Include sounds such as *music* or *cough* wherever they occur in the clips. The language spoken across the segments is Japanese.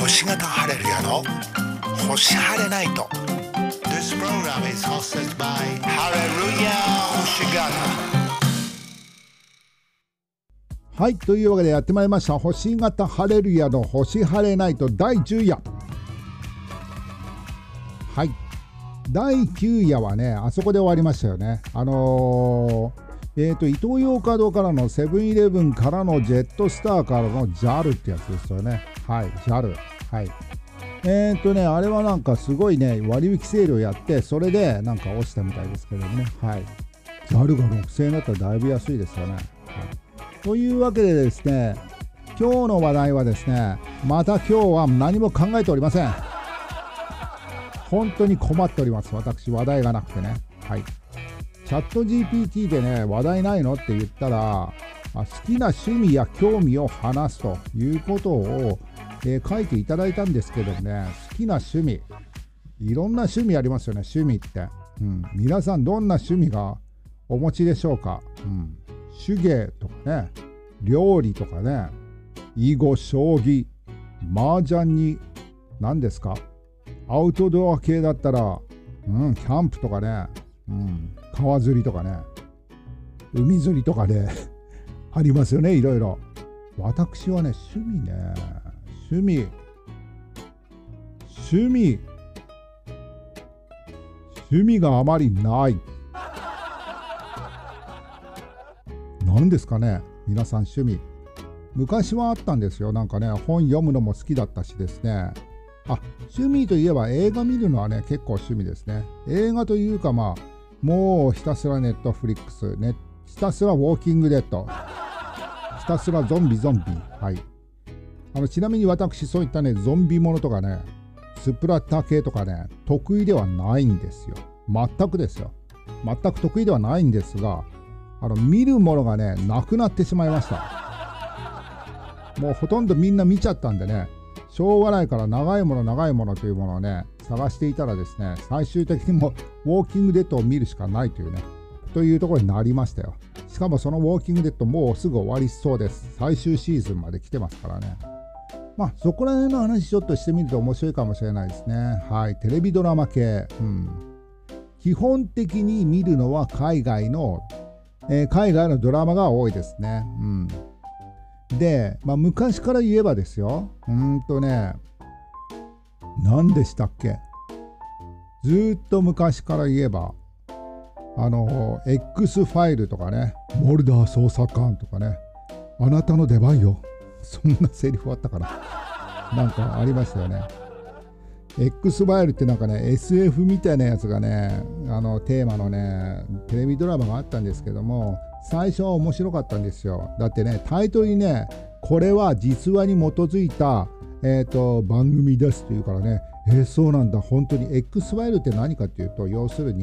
星型晴れるやの星晴れナイト This program is hosted by ハレルヤ星型はい、というわけでやってまいりました。星型ハレルヤの星晴れナイト第10夜。はい。第9夜はねあそこで終わりましたよね。あのー、えっ、とイトーヨーカドーからのセブンイレブンからのジェットスターからの JAL ってやつですよねはい JAL はい。えっ、とねあれはなんかすごいね割引セールをやってそれでなんか落ちたみたいですけどもね。はい。JAL が6000円だったらだいぶ安いですよね、はい。というわけでですね今日の話題はですねまた今日は何も考えておりません。本当に困っております。私話題がなくてね。はい。チャット GPT でね話題ないのって言ったら好きな趣味や興味を話すということを、えー書いていただいたんですけどね好きな趣味。いろんな趣味ありますよね趣味って、うん、皆さんどんな趣味がお持ちでしょうか、うん、手芸とかね。料理とかね。囲碁将棋。麻雀に何ですか？アウトドア系だったら、うん、キャンプとかね、うん、川釣りとかね。海釣りとかね。*laughs* ありますよねいろいろ。私はね趣味ね。趣味。趣味。趣味があまりない。何ですかね皆さん趣味。昔はあったんですよ。なんかね本読むのも好きだったしですね。あ趣味といえば映画見るのはね結構趣味ですね。映画というかまあもうひたすらネットフリックスねひたすらウォーキングデッド。ひたすらゾンビゾンビ。はい。あのちなみに私そういったねゾンビものとかねスプラッター系とかね得意ではないんですよ。全くですよ。全く得意ではないんですがあの見るものがねなくなってしまいました。もうほとんどみんな見ちゃったんでねしょうがないから長いもの長いものというものをね探していたらですね最終的にもウォーキングデッドを見るしかないというねというところになりましたよ。しかもそのウォーキングデッドもうすぐ終わりそうです。最終シーズンまで来てますからね。まあそこら辺の話ちょっとしてみると面白いかもしれないですね。はい。テレビドラマ系。うん。基本的に見るのは海外のえー海外のドラマが多いですね。うん、で、まあ、昔から言えばですよ、うんとね、何でしたっけ？ずっと昔から言えば、あの、X ファイルとかね、モルダー捜査官とかね、あなたの出番よ。そんなセリフあったかな？なんかありましたよね。X ファイルってなんかね SF みたいなやつがねあのテーマのねテレビドラマがあったんですけども最初は面白かったんですよだってねタイトルにねこれは実話に基づいた、えー、と番組ですっていうからねえーそうなんだ本当に X ファイルって何かっていうと要するに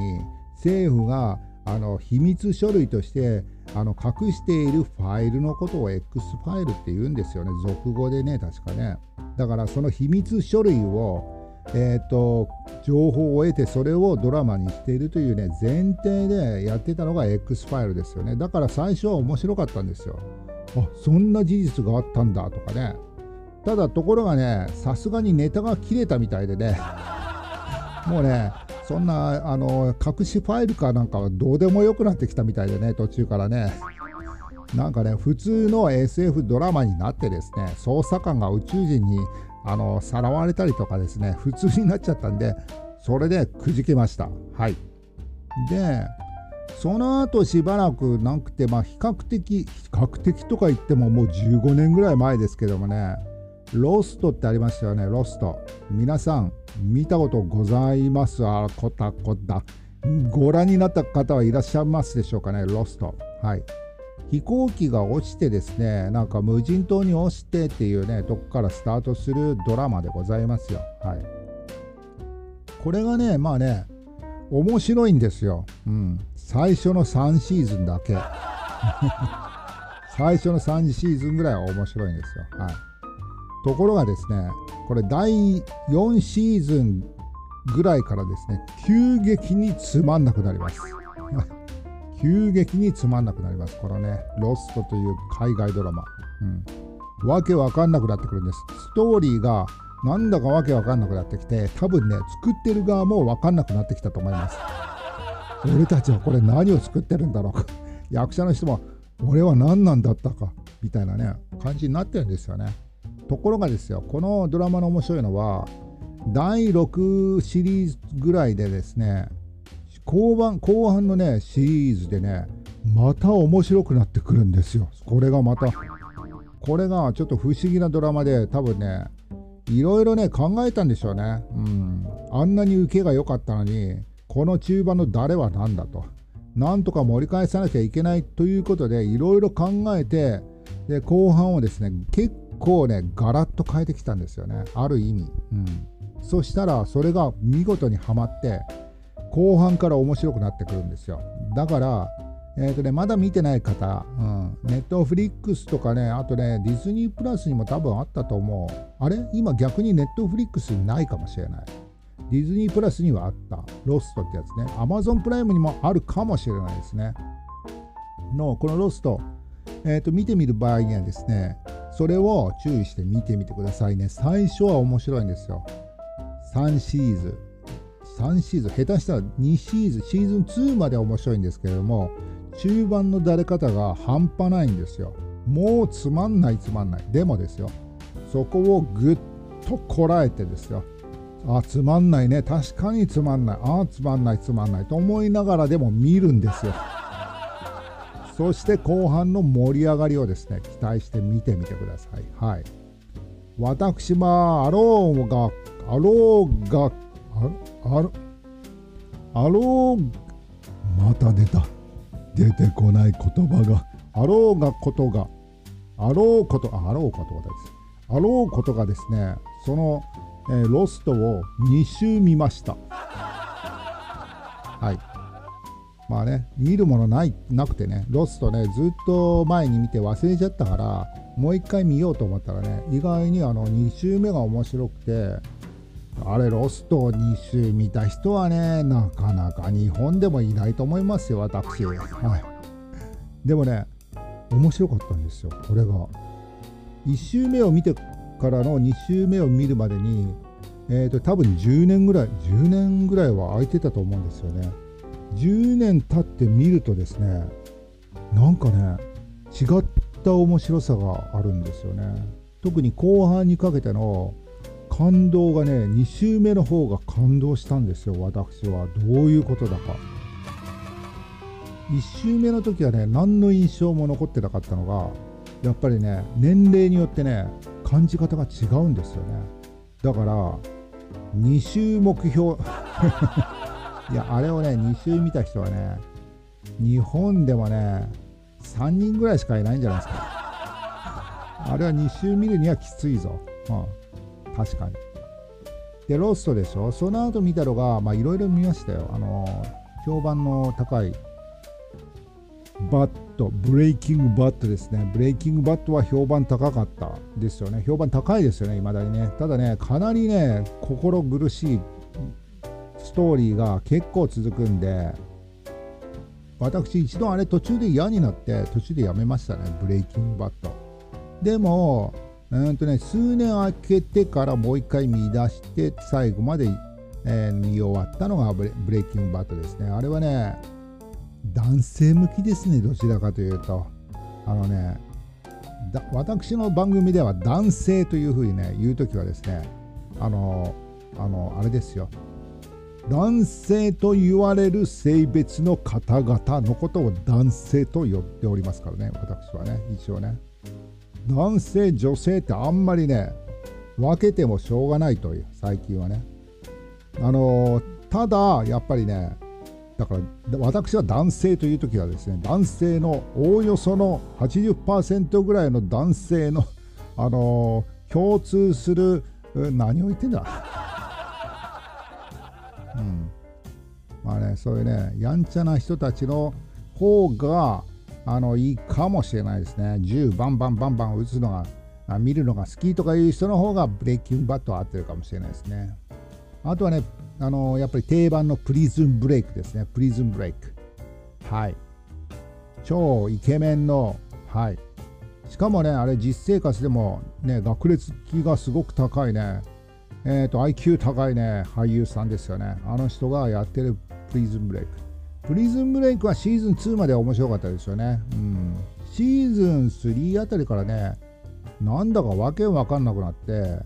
政府があの秘密書類としてあの隠しているファイルのことを X ファイルって言うんですよね。俗語でね確かね。だからその秘密書類をえー、と情報を得てそれをドラマにしているというね前提でやってたのが X ファイルですよね。だから最初は面白かったんですよ。あそんな事実があったんだとかね。ただところがねさすがにネタが切れたみたいでね。もうねそんなあの隠しファイルかなんかはどうでもよくなってきたみたいでね途中からね。なんかね普通の SF ドラマになってですね捜査官が宇宙人にあのさらわれたりとかですね普通になっちゃったんでそれでくじけました。はい。でその後しばらくなくてまあ比較的比較的とか言ってももう15年ぐらい前ですけどもね。ロストってありましたよね。ロスト。皆さん見たことございます？あこたこたご覧になった方はいらっしゃいますでしょうかね？ロスト。はい。飛行機が落ちてですねなんか無人島に落ちてっていうねとこからスタートするドラマでございますよ。はい。これがねまあね面白いんですよ、うん、最初の3シーズンだけ。*laughs* 最初の3シーズンぐらいは面白いんですよ。はい。ところがですねこれ第4シーズンぐらいからですね急激につまんなくなります *laughs* 急激につまんなくなります。このね、ロストという海外ドラマ。うん。わけわかんなくなってくるんです。ストーリーがなんだかわけわかんなくなってきて多分ね作ってる側もわかんなくなってきたと思います *laughs* 俺たちはこれ何を作ってるんだろうか役者の人も俺は何なんだったかみたいなね感じになってるんですよねところがですよこのドラマの面白いのは第6シリーズぐらいでですね後半後半のねシリーズでねまた面白くなってくるんですよ。これがまたこれがちょっと不思議なドラマで多分ねいろいろね考えたんでしょうね。うん。あんなに受けが良かったのにこの中盤の誰は何だと。なんとか盛り返さなきゃいけないということでいろいろ考えてで後半をですね結構ねガラッと変えてきたんですよねある意味、うん、そしたらそれが見事にはまって後半から面白くなってくるんですよだからえーとね、まだ見てない方、うん、ネットフリックスとかね、あとね、ディズニープラスにも多分あったと思う。あれ？今逆にネットフリックスにないかもしれない。ディズニープラスにはあった。ロストってやつね。アマゾンプライムにもあるかもしれないですね。の、このロスト、えーと、見てみる場合にはですね、それを注意して見てみてくださいね。最初は面白いんですよ。3シーズン。3シーズン、下手したら2シーズン、シーズン2まで面白いんですけれども、中盤のだれ方が半端ないんですよ。もうつまんないつまんない。でもですよ。そこをぐっとこらえてですよ。あ、つまんないね。確かにつまんない。あ、つまんないつまんないと思いながらでも見るんですよ。そして後半の盛り上がりをですね、期待して見てみてください。はい。私は、あろうが、あろうが、あろ、あろう、また出た。出てこない言葉があろうがことがあろうことあろうことがですあろうことがですねその、えー、ロストを2周見ましたはいまあね見るものないなくてねロストねずっと前に見て忘れちゃったからもう一回見ようと思ったらね意外にあの2周目が面白くてあれ、ロスト2周見た人はね、なかなか日本でもいないと思いますよ、私。はい、でもね、面白かったんですよ、これが。1周目を見てからの2周目を見るまでに、えーと、多分10年ぐらい、10年ぐらいは空いてたと思うんですよね。10年経って見るとですね、なんかね、違った面白さがあるんですよね。特に後半にかけての感動がね2週目の方が感動したんですよ私は。どういうことだか。1週目の時はね何の印象も残ってなかったのがやっぱりね年齢によってね感じ方が違うんですよね。だから2周目標いやあれをね2周見た人はね日本でもね3人ぐらいしかいないんじゃないですかあれは2周見るにはきついぞ、うん確かに。で、ロストでしょ？その後見たのが、まあいろいろ見ましたよ。あの、評判の高いバッド、ブレイキングバッドですね。ブレイキングバッドは評判高かったですよね。評判高いですよね、未だにね。ただね、かなりね、心苦しいストーリーが結構続くんで、私一度あれ途中で嫌になって途中でやめましたね、ブレイキングバット。でも、うんとね、数年空けてからもう一回見出して最後まで、えー、見終わったのがブレブレイキングバットですね。あれはね、男性向きですね、どちらかというと。あのね、私の番組では男性というふうにね、言うときはですね、あの、あの、あれですよ。男性と言われる性別の方々のことを男性と呼んでおりますからね、私はね、一応ね。男性女性ってあんまりね分けてもしょうがないという最近はね。あのただやっぱりねだから私は男性という時はですね男性のおおよその80%ぐらいの男性のあの共通する何を言ってんだ。うんまあねそういうねやんちゃな人たちの方があのいいかもしれないですね。銃バンバンバンバン撃つのが、見るのが好きとかいう人の方がブレイキングバットは合ってるかもしれないですね。あとはね、あのやっぱり定番のプリズンブレイクですね。プリズンブレイク。はい。超イケメンの、はい。しかもね、あれ実生活でもね、学歴がすごく高いね、えーと、IQ 高いね、俳優さんですよね。あの人がやってるプリズンブレイク。プリズンブレイクはシーズン2までは面白かったですよね。うん。シーズン3あたりからね、なんだかわけわかんなくなって、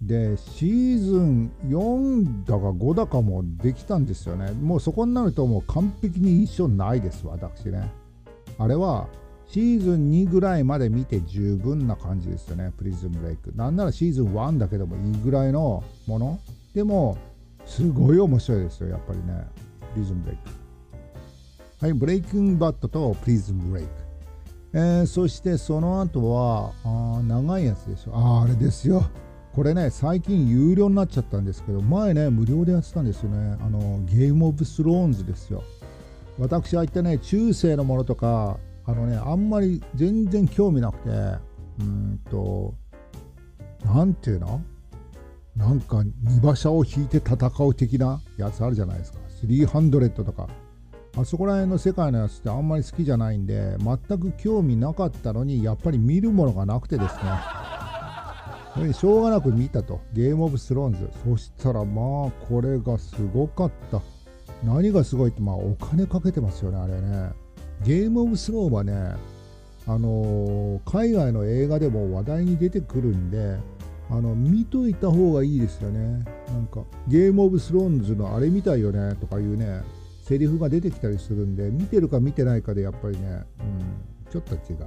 で、シーズン4だか5だかもできたんですよね。もうそこになるともう完璧に印象ないです、私ね。あれはシーズン2ぐらいまで見て十分な感じですよね、プリズンブレイク。なんならシーズン1だけでもいいぐらいのもの。でも、すごい面白いですよ、やっぱりね、プリズンブレイク。はい、ブレイキングバットとプリズンブレイク。えー、そしてその後は、あ長いやつでしょ。ああ、あれですよ。これね、最近有料になっちゃったんですけど、前ね、無料でやってたんですよね。あの、ゲームオブスローンズですよ。私は言ってね、中世のものとか、あのね、あんまり全然興味なくて、うんと、なんていうの？なんか荷馬車を引いて戦う的なやつあるじゃないですか。300とか。あそこら辺の世界のやつってあんまり好きじゃないんで、全く興味なかったのに、やっぱり見るものがなくてですね。しょうがなく見たと。ゲームオブスローンズ。そしたらまあ、これがすごかった。何がすごいって、まあ、お金かけてますよね、あれね。ゲームオブスローンはね、あのー、海外の映画でも話題に出てくるんで、あの見といた方がいいですよね。なんか、ゲームオブスローンズのあれみたいよねとかいうね、セリフが出てきたりするんで、見てるか見てないかでやっぱりね、うん、ちょっと違う。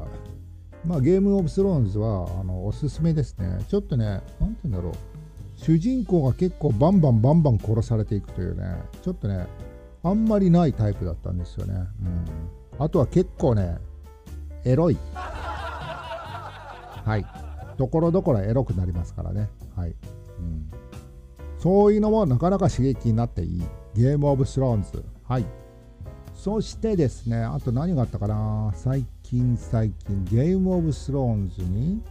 まあ、ゲームオブスローンズはあのおすすめですね。ちょっとね、なんて言うんだろう。主人公が結構バンバンバンバン殺されていくというね、ちょっとね、あんまりないタイプだったんですよね。うんあとは結構ね、エロい。はい。ところどころエロくなりますからね。はい。うん、そういうのもなかなか刺激になっていい。ゲームオブスローンズ。はい。そしてですね、あと何があったかな最近最近、ゲームオブスローンズに、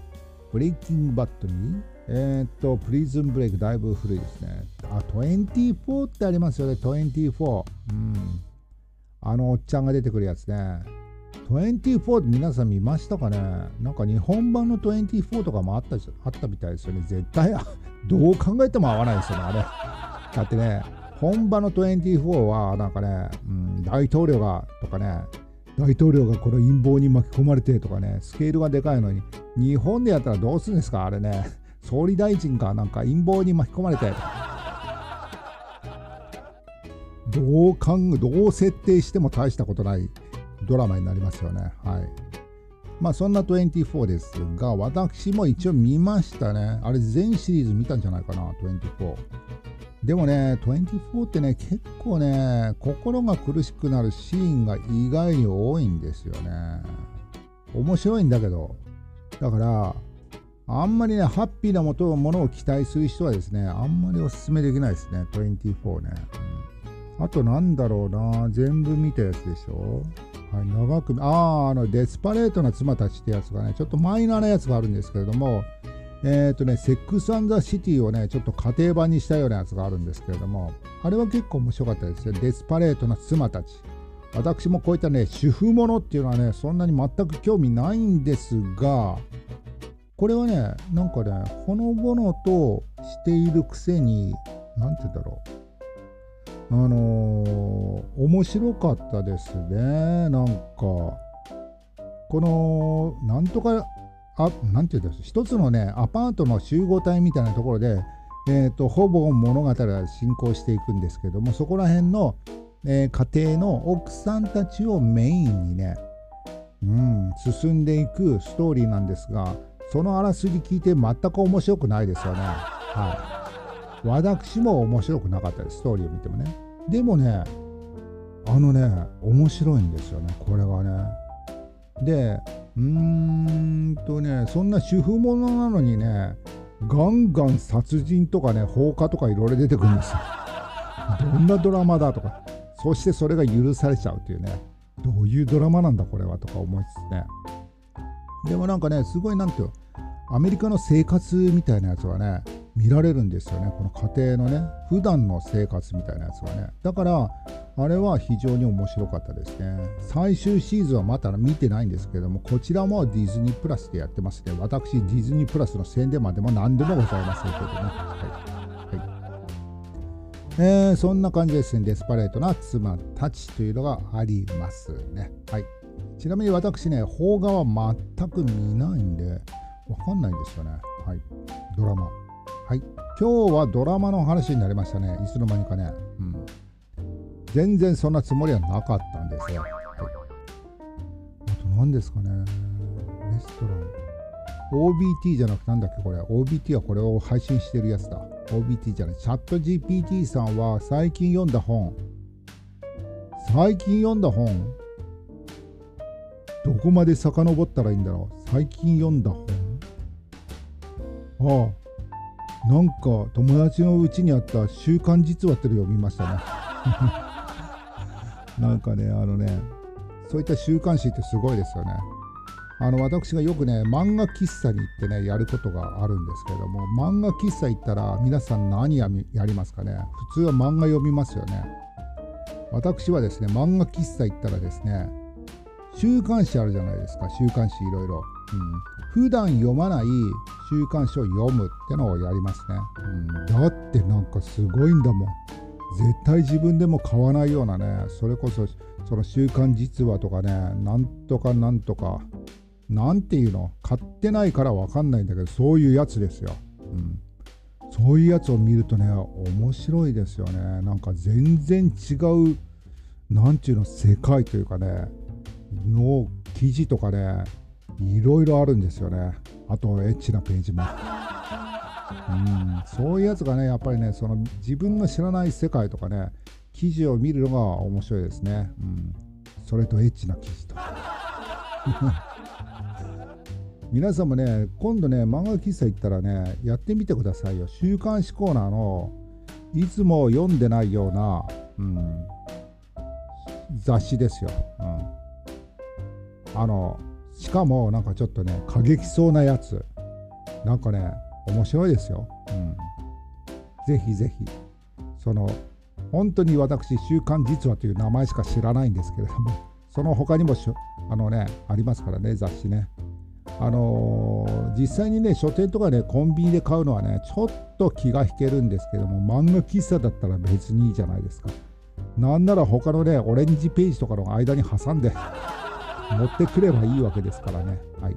ブレイキングバットに、えー、っと、プリズンブレイクだいぶ古いですね。あ、24ってありますよね、24。うん。あのおっちゃんが出てくるやつね。24って皆さん見ましたかね？なんか日本版の24とかもあったあったみたいですよね。絶対、*laughs* どう考えても合わないですよね、あれ。だってね、本場の24はなんかね、うん、大統領がとかね、大統領がこの陰謀に巻き込まれてとかね、スケールがでかいのに、日本でやったらどうするんですか、あれね。総理大臣がなんか陰謀に巻き込まれてとか。どうかんどう設定しても大したことないドラマになりますよね。はい。まあそんな24ですが、私も一応見ましたね。あれ全シリーズ見たんじゃないかな、24。でもね、24ってね、結構ね、心が苦しくなるシーンが意外に多いんですよね。面白いんだけど、だから、あんまりね、ハッピーなものを期待する人はですね、あんまりおすすめできないですね、24ね。うんあとなんだろうな、全部見たやつでしょ？はい、長く、ああ、あの、デスパレートな妻たちってやつがね、ちょっとマイナーなやつがあるんですけれども、えっ、ー、とね、セックス・アン・ザ・シティをね、ちょっと家庭版にしたようなやつがあるんですけれども、あれは結構面白かったですね。デスパレートな妻たち。私もこういったね、主婦ものっていうのはね、そんなに全く興味ないんですが、これはね、なんかね、ほのぼのとしているくせに、なんて言うんだろう。あのー、面白かったですね。なんか、この、なんとか、あなんていうんです一つのね、アパートの集合体みたいなところで、えーと、ほぼ物語が進行していくんですけども、そこら辺の、えー、家庭の奥さんたちをメインにね、うん、進んでいくストーリーなんですが、そのあらすじ聞いて全く面白くないですよね。はい。私も面白くなかったです、ストーリーを見てもね。でもね、あのね、面白いんですよね、これがね。で、うーんとね、そんな主婦ものなのにね、ガンガン殺人とかね、放火とかいろいろ出てくるんですよ。*laughs* どんなドラマだとか、そしてそれが許されちゃうというね、どういうドラマなんだこれはとか思いつつね。でもなんかね、すごいなんていうアメリカの生活みたいなやつはね、見られるんですよね。この家庭のね普段の生活みたいなやつがね。だからあれは非常に面白かったですね。最終シーズンはまだ見てないんですけどもこちらもディズニープラスでやってますね。私ディズニープラスの宣伝までも何でもございませんけどね。はい、はい。えー、そんな感じですね。デスパレートな妻たちというのがありますね。はい。ちなみに私ね邦画は全く見ないんでわかんないんですよね。はい。ドラマ。はい。今日はドラマの話になりましたね。いつの間にかね。うん。全然そんなつもりはなかったんですよ。はい、あと何ですかね。レストラン。OBT じゃなくてなんだっけこれ。OBT はこれを配信してるやつだ。OBT じゃない。チャット GPT さんは最近読んだ本。最近読んだ本どこまで遡ったらいいんだろう最近読んだ本ああなんか友達のうちにあった「週刊実話」っての読みましたね。*laughs* なんかねあのねそういった週刊誌ってすごいですよね。あの私がよくね漫画喫茶に行ってねやることがあるんですけれども漫画喫茶行ったら皆さん何ややりますかね。普通は漫画読みますよね。私はですね漫画喫茶行ったらですね週刊誌あるじゃないですか。週刊誌いろいろ、うん、普段読まない週刊誌を読むってのをやりますね、うん、だってなんかすごいんだもん。絶対自分でも買わないようなね。それこそその週刊実話とかね。なんとかなんとか。なんていうの？買ってないから分かんないんだけどそういうやつですよ、うん、そういうやつを見るとね面白いですよね。なんか全然違うなんていうの世界というかね。の記事とかねいろいろあるんですよね。あとエッチなページも。*laughs* うん。そういうやつがねやっぱりねその自分が知らない世界とかね記事を見るのが面白いですね、うん、それとエッチな記事と *laughs* 皆さんもね今度ね漫画喫茶行ったらねやってみてくださいよ。週刊誌コーナーのいつも読んでないような、うん、雑誌ですよ、うん、あのしかもなんかちょっとね過激そうなやつ。なんかね面白いですよ、うん、ぜひぜひ。その本当に私「週刊実話」という名前しか知らないんですけれども *laughs* その他にもあのねありますからね雑誌ね。あのー、実際にね書店とかねコンビニで買うのはねちょっと気が引けるんですけども漫画喫茶だったら別にいいじゃないですか。なんなら他のねオレンジページとかの間に挟んで持ってくればいいわけですからね。はい。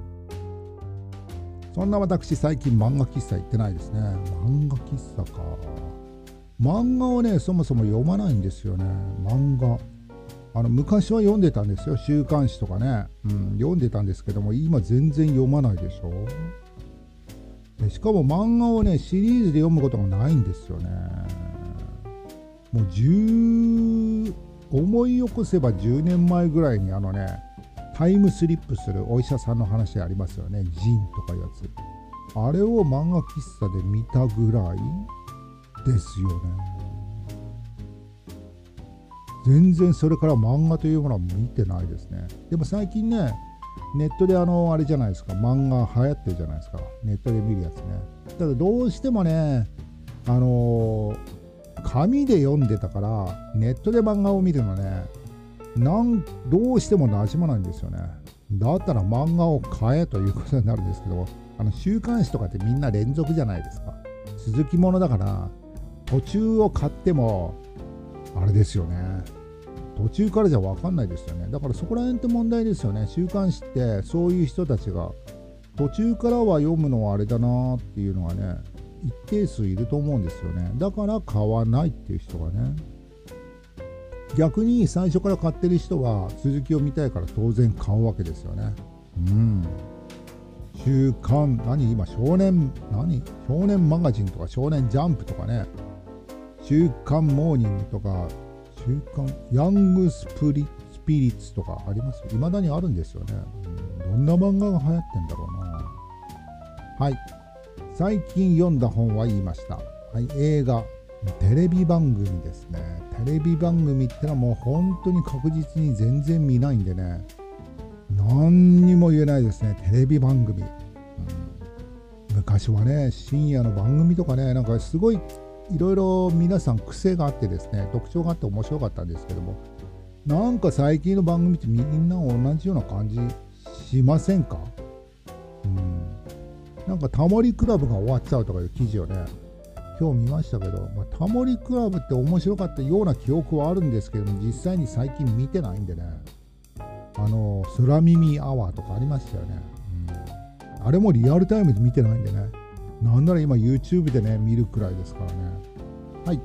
そんな私、最近漫画喫茶行ってないですね。漫画喫茶か。漫画をね、そもそも読まないんですよね。漫画。あの昔は読んでたんですよ。週刊誌とかね。うん、読んでたんですけども、今全然読まないでしょ。でしかも漫画をね、シリーズで読むことがないんですよね。もう10、思い起こせば10年前ぐらいにあのね、タイムスリップするお医者さんの話ありますよね。ジンとかいうやつ。あれを漫画喫茶で見たぐらいですよね。全然それから漫画というものは見てないですね。でも最近ね、ネットであの、あれじゃないですか、漫画流行ってるじゃないですか。ネットで見るやつね。ただどうしてもね、あの、紙で読んでたから、ネットで漫画を見るのね、なんどうしても馴染まないんですよね。だったら漫画を買えということになるんですけど、あの週刊誌とかってみんな連続じゃないですか。続きものだから、途中を買っても、あれですよね。途中からじゃ分かんないですよね。だからそこら辺って問題ですよね。週刊誌ってそういう人たちが途中からは読むのはあれだなっていうのがね、一定数いると思うんですよね。だから買わないっていう人がね。逆に最初から買ってる人は続きを見たいから当然買うわけですよね。うん。週刊、何今少年、何？少年マガジンとか少年ジャンプとかね。週刊モーニングとか、週刊ヤングスプリスピリッツとかあります？未だにあるんですよね、うん。どんな漫画が流行ってんだろうな。はい。最近読んだ本は言いました。はい、映画テレビ番組ですね。テレビ番組ってのはもう本当に確実に全然見ないんでね、何にも言えないですね、テレビ番組。うん、昔はね深夜の番組とかねなんかすごいいろいろ皆さん癖があってですね特徴があって面白かったんですけどもなんか最近の番組ってみんな同じような感じしませんか？うん。なんかタモリクラブが終わっちゃうとかいう記事をね今日見ましたけど、まあ、タモリクラブって面白かったような記憶はあるんですけども実際に最近見てないんでね。あの空耳アワーとかありましたよね、うん、あれもリアルタイムで見てないんでね。なんなら今 YouTube でね見るくらいですからね。はい。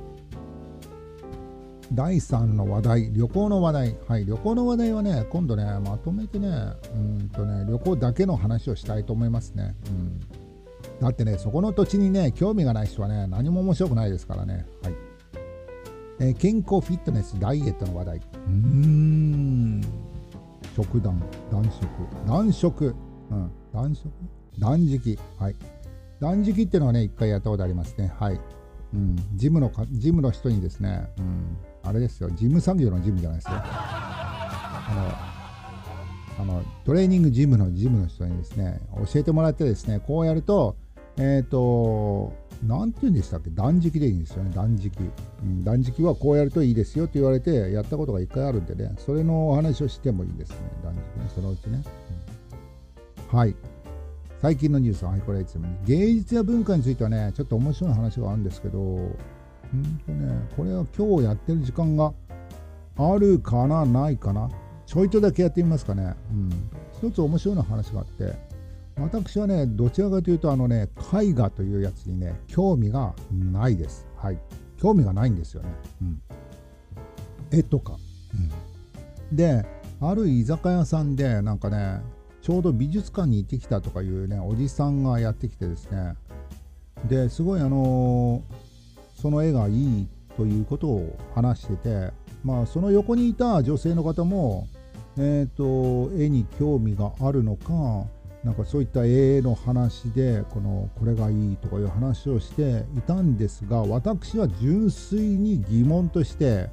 第3の話題、旅行の話題。はい、旅行の話題はね、今度ね、まとめてね、うんとね、旅行だけの話をしたいと思いますね。うん。だってね、そこの土地にね、興味がない人はね、何も面白くないですからね。はい。えー、健康、フィットネス、ダイエットの話題。うーん。食断、断食、断食、うん、断食？断食。はい。断食っていうのはね、一回やったことありますね。はい。うん、ジムのかジムの人にですね、うん、あれですよ、事務作業のジムじゃないですよ。あの、あのトレーニングジムのジムの人にですね、教えてもらってですね、こうやると、えっ、ー、と、なんて言うんでしたっけ、断食でいいんですよね、断食、うん。断食はこうやるといいですよって言われて、やったことが一回あるんでね、それのお話をしてもいいんですね、断食ね、そのうちね。うん、はい。最近のニュースは、はい、これいつも芸術や文化についてはね、ちょっと面白い話があるんですけど、うんとね、これは今日やってる時間があるかな、ないかな？ちょいとだけやってみますかね。うん。一つ面白いな話があって、私はね、どちらかというと、あのね、絵画というやつにね、興味がないです。はい。興味がないんですよね。うん。絵とか。うん。で、ある居酒屋さんで、なんかね、ちょうど美術館に行ってきたとかいうね、おじさんがやってきてですね、ですごいあのーその絵がいいということを話してて、まあ、その横にいた女性の方も、えーと、絵に興味があるのかなんかそういった絵の話でこのこれがいいとかいう話をしていたんですが私は純粋に疑問として、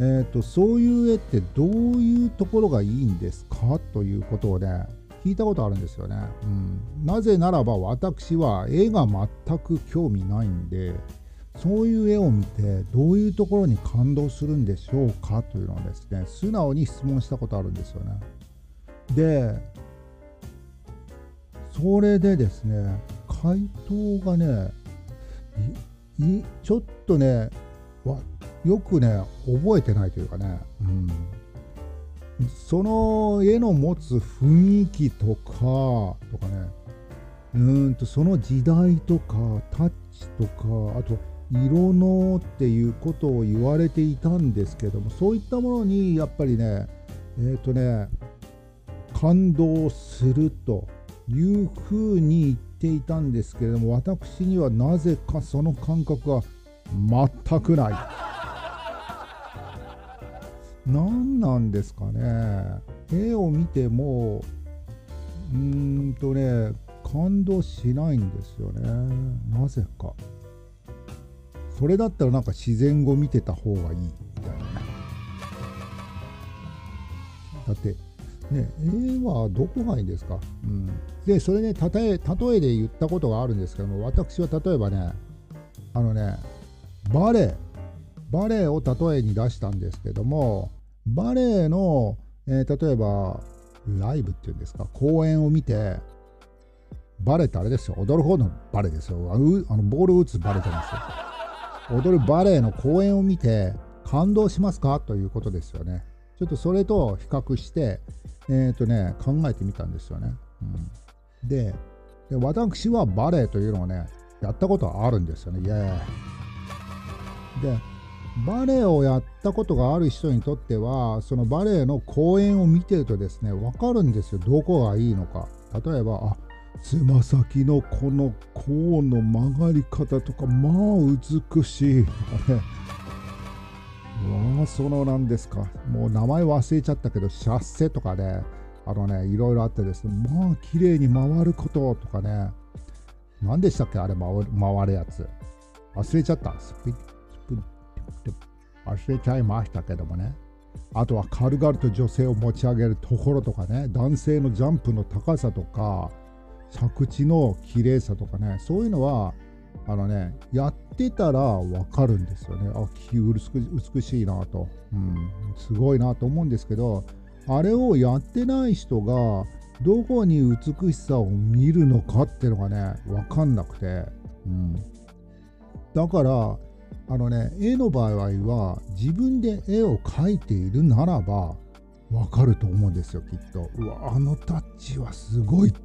えーと、そういう絵ってどういうところがいいんですかということをね聞いたことあるんですよね、うん、なぜならば私は絵が全く興味ないんでそういう絵を見てどういうところに感動するんでしょうかというのをですね素直に質問したことあるんですよね。でそれでですね回答がねちょっとねよくね覚えてないというかね、うん、その絵の持つ雰囲気とかとかねうんとその時代とかタッチとかあと色のっていうことを言われていたんですけどもそういったものにやっぱりねえっ、ー、とね感動すると。いうふうに言っていたんですけれども私にはなぜかその感覚は全くない。何なんですかね絵を見てもうーんとね感動しないんですよねなぜか。それだったらなんか自然語見てた方がいいみたいなねだってね絵はどこがいいんですか、うん、でそれね例え例えで言ったことがあるんですけども私は例えばねあのねバレエバレエを例えに出したんですけどもバレエの、えー、例えばライブっていうんですか？公演を見てバレエってあれですよ。踊る方のバレエですよ。あのボール打つバレエじゃないですよ。踊るバレエの公演を見て感動しますか？ということですよね。ちょっとそれと比較して、えーとね、考えてみたんですよね。うん、でで、私はバレエというのをね、やったことはあるんですよね。イエーイ。で、バレエをやったことがある人にとっては、そのバレエの公演を見てるとですね、わかるんですよ。どこがいいのか。例えば、あつま先のこの甲の曲がり方とかまあ美しいとかねわあそのなんですか。もう名前忘れちゃったけどシャッセとかねあのねいろいろあってですねまあ綺麗に回ることとかね。何でしたっけあれ回る回るやつ。忘れちゃった。忘れちゃいましたけどもね。あとは軽々と女性を持ち上げるところとかね。男性のジャンプの高さとか着地の綺麗さとかね。そういうのはあのねやってたら分かるんですよね。あ美しいなと、うん、すごいなと思うんですけどあれをやってない人がどこに美しさを見るのかっていうのがね分かんなくて、うん、だからあのね絵の場合は自分で絵を描いているならば分かると思うんですよきっと。うわあのタッチはすごいと。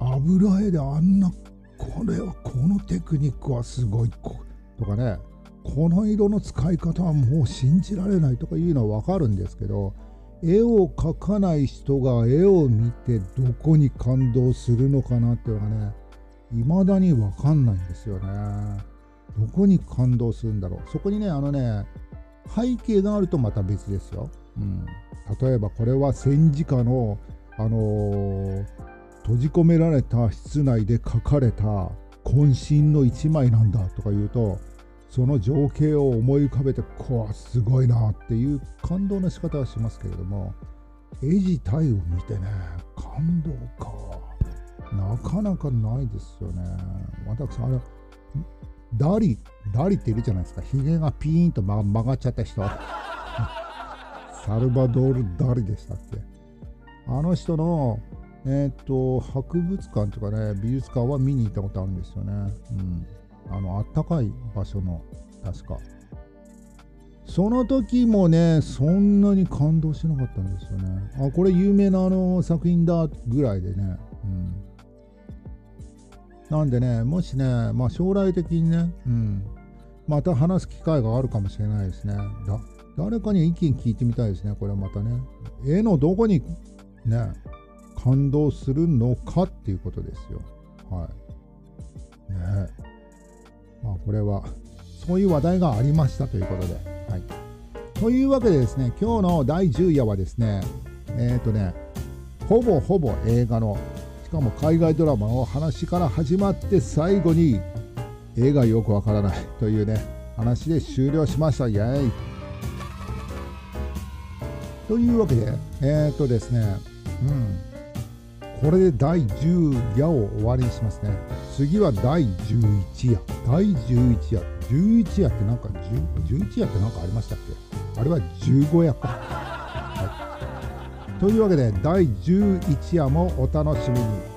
油絵であんなこれはこのテクニックはすごいとかねこの色の使い方はもう信じられないとかいうのは分かるんですけど絵を描かない人が絵を見てどこに感動するのかなっていうのがね未だに分かんないんですよね。どこに感動するんだろうそこにねあのね背景があるとまた別ですよ。うん、例えばこれは戦時下の、あのー、閉じ込められた室内で描かれた渾身の一枚なんだとか言うとその情景を思い浮かべてこうすごいなっていう感動の仕方はしますけれども絵自体を見てね感動か。なかなかないですよね。私あれダリダリっているじゃないですか。ひげがピーンと曲がっちゃった人。*laughs* サルバドール・ダリでしたっけあの人のえっ、と博物館とかね美術館は見に行ったことあるんですよね。うん。あのあったかい場所の確か。その時もねそんなに感動しなかったんですよね。あこれ有名なあの作品だぐらいでね。うん。なんでねもしねまあ将来的にねうん。また話す機会があるかもしれないですね。だ誰かに意見聞いてみたいですねこれはまたね。絵のどこにね感動するのかっていうことですよはいねまあ、これはそういう話題がありましたということで。はい、というわけでですね、今日の第10夜はですね、えっ、ー、とね、ほぼほぼ映画の、しかも海外ドラマの話から始まって最後に映画よくわからない *laughs* というね、話で終了しました。イェーイというわけで、えっ、ー、とですね、うん。これで第10夜を終わりにしますね。次は第11夜。第11夜。11夜ってなんか、11夜ってなんかありましたっけ？あれは15夜か。はい、というわけで、第11夜もお楽しみに。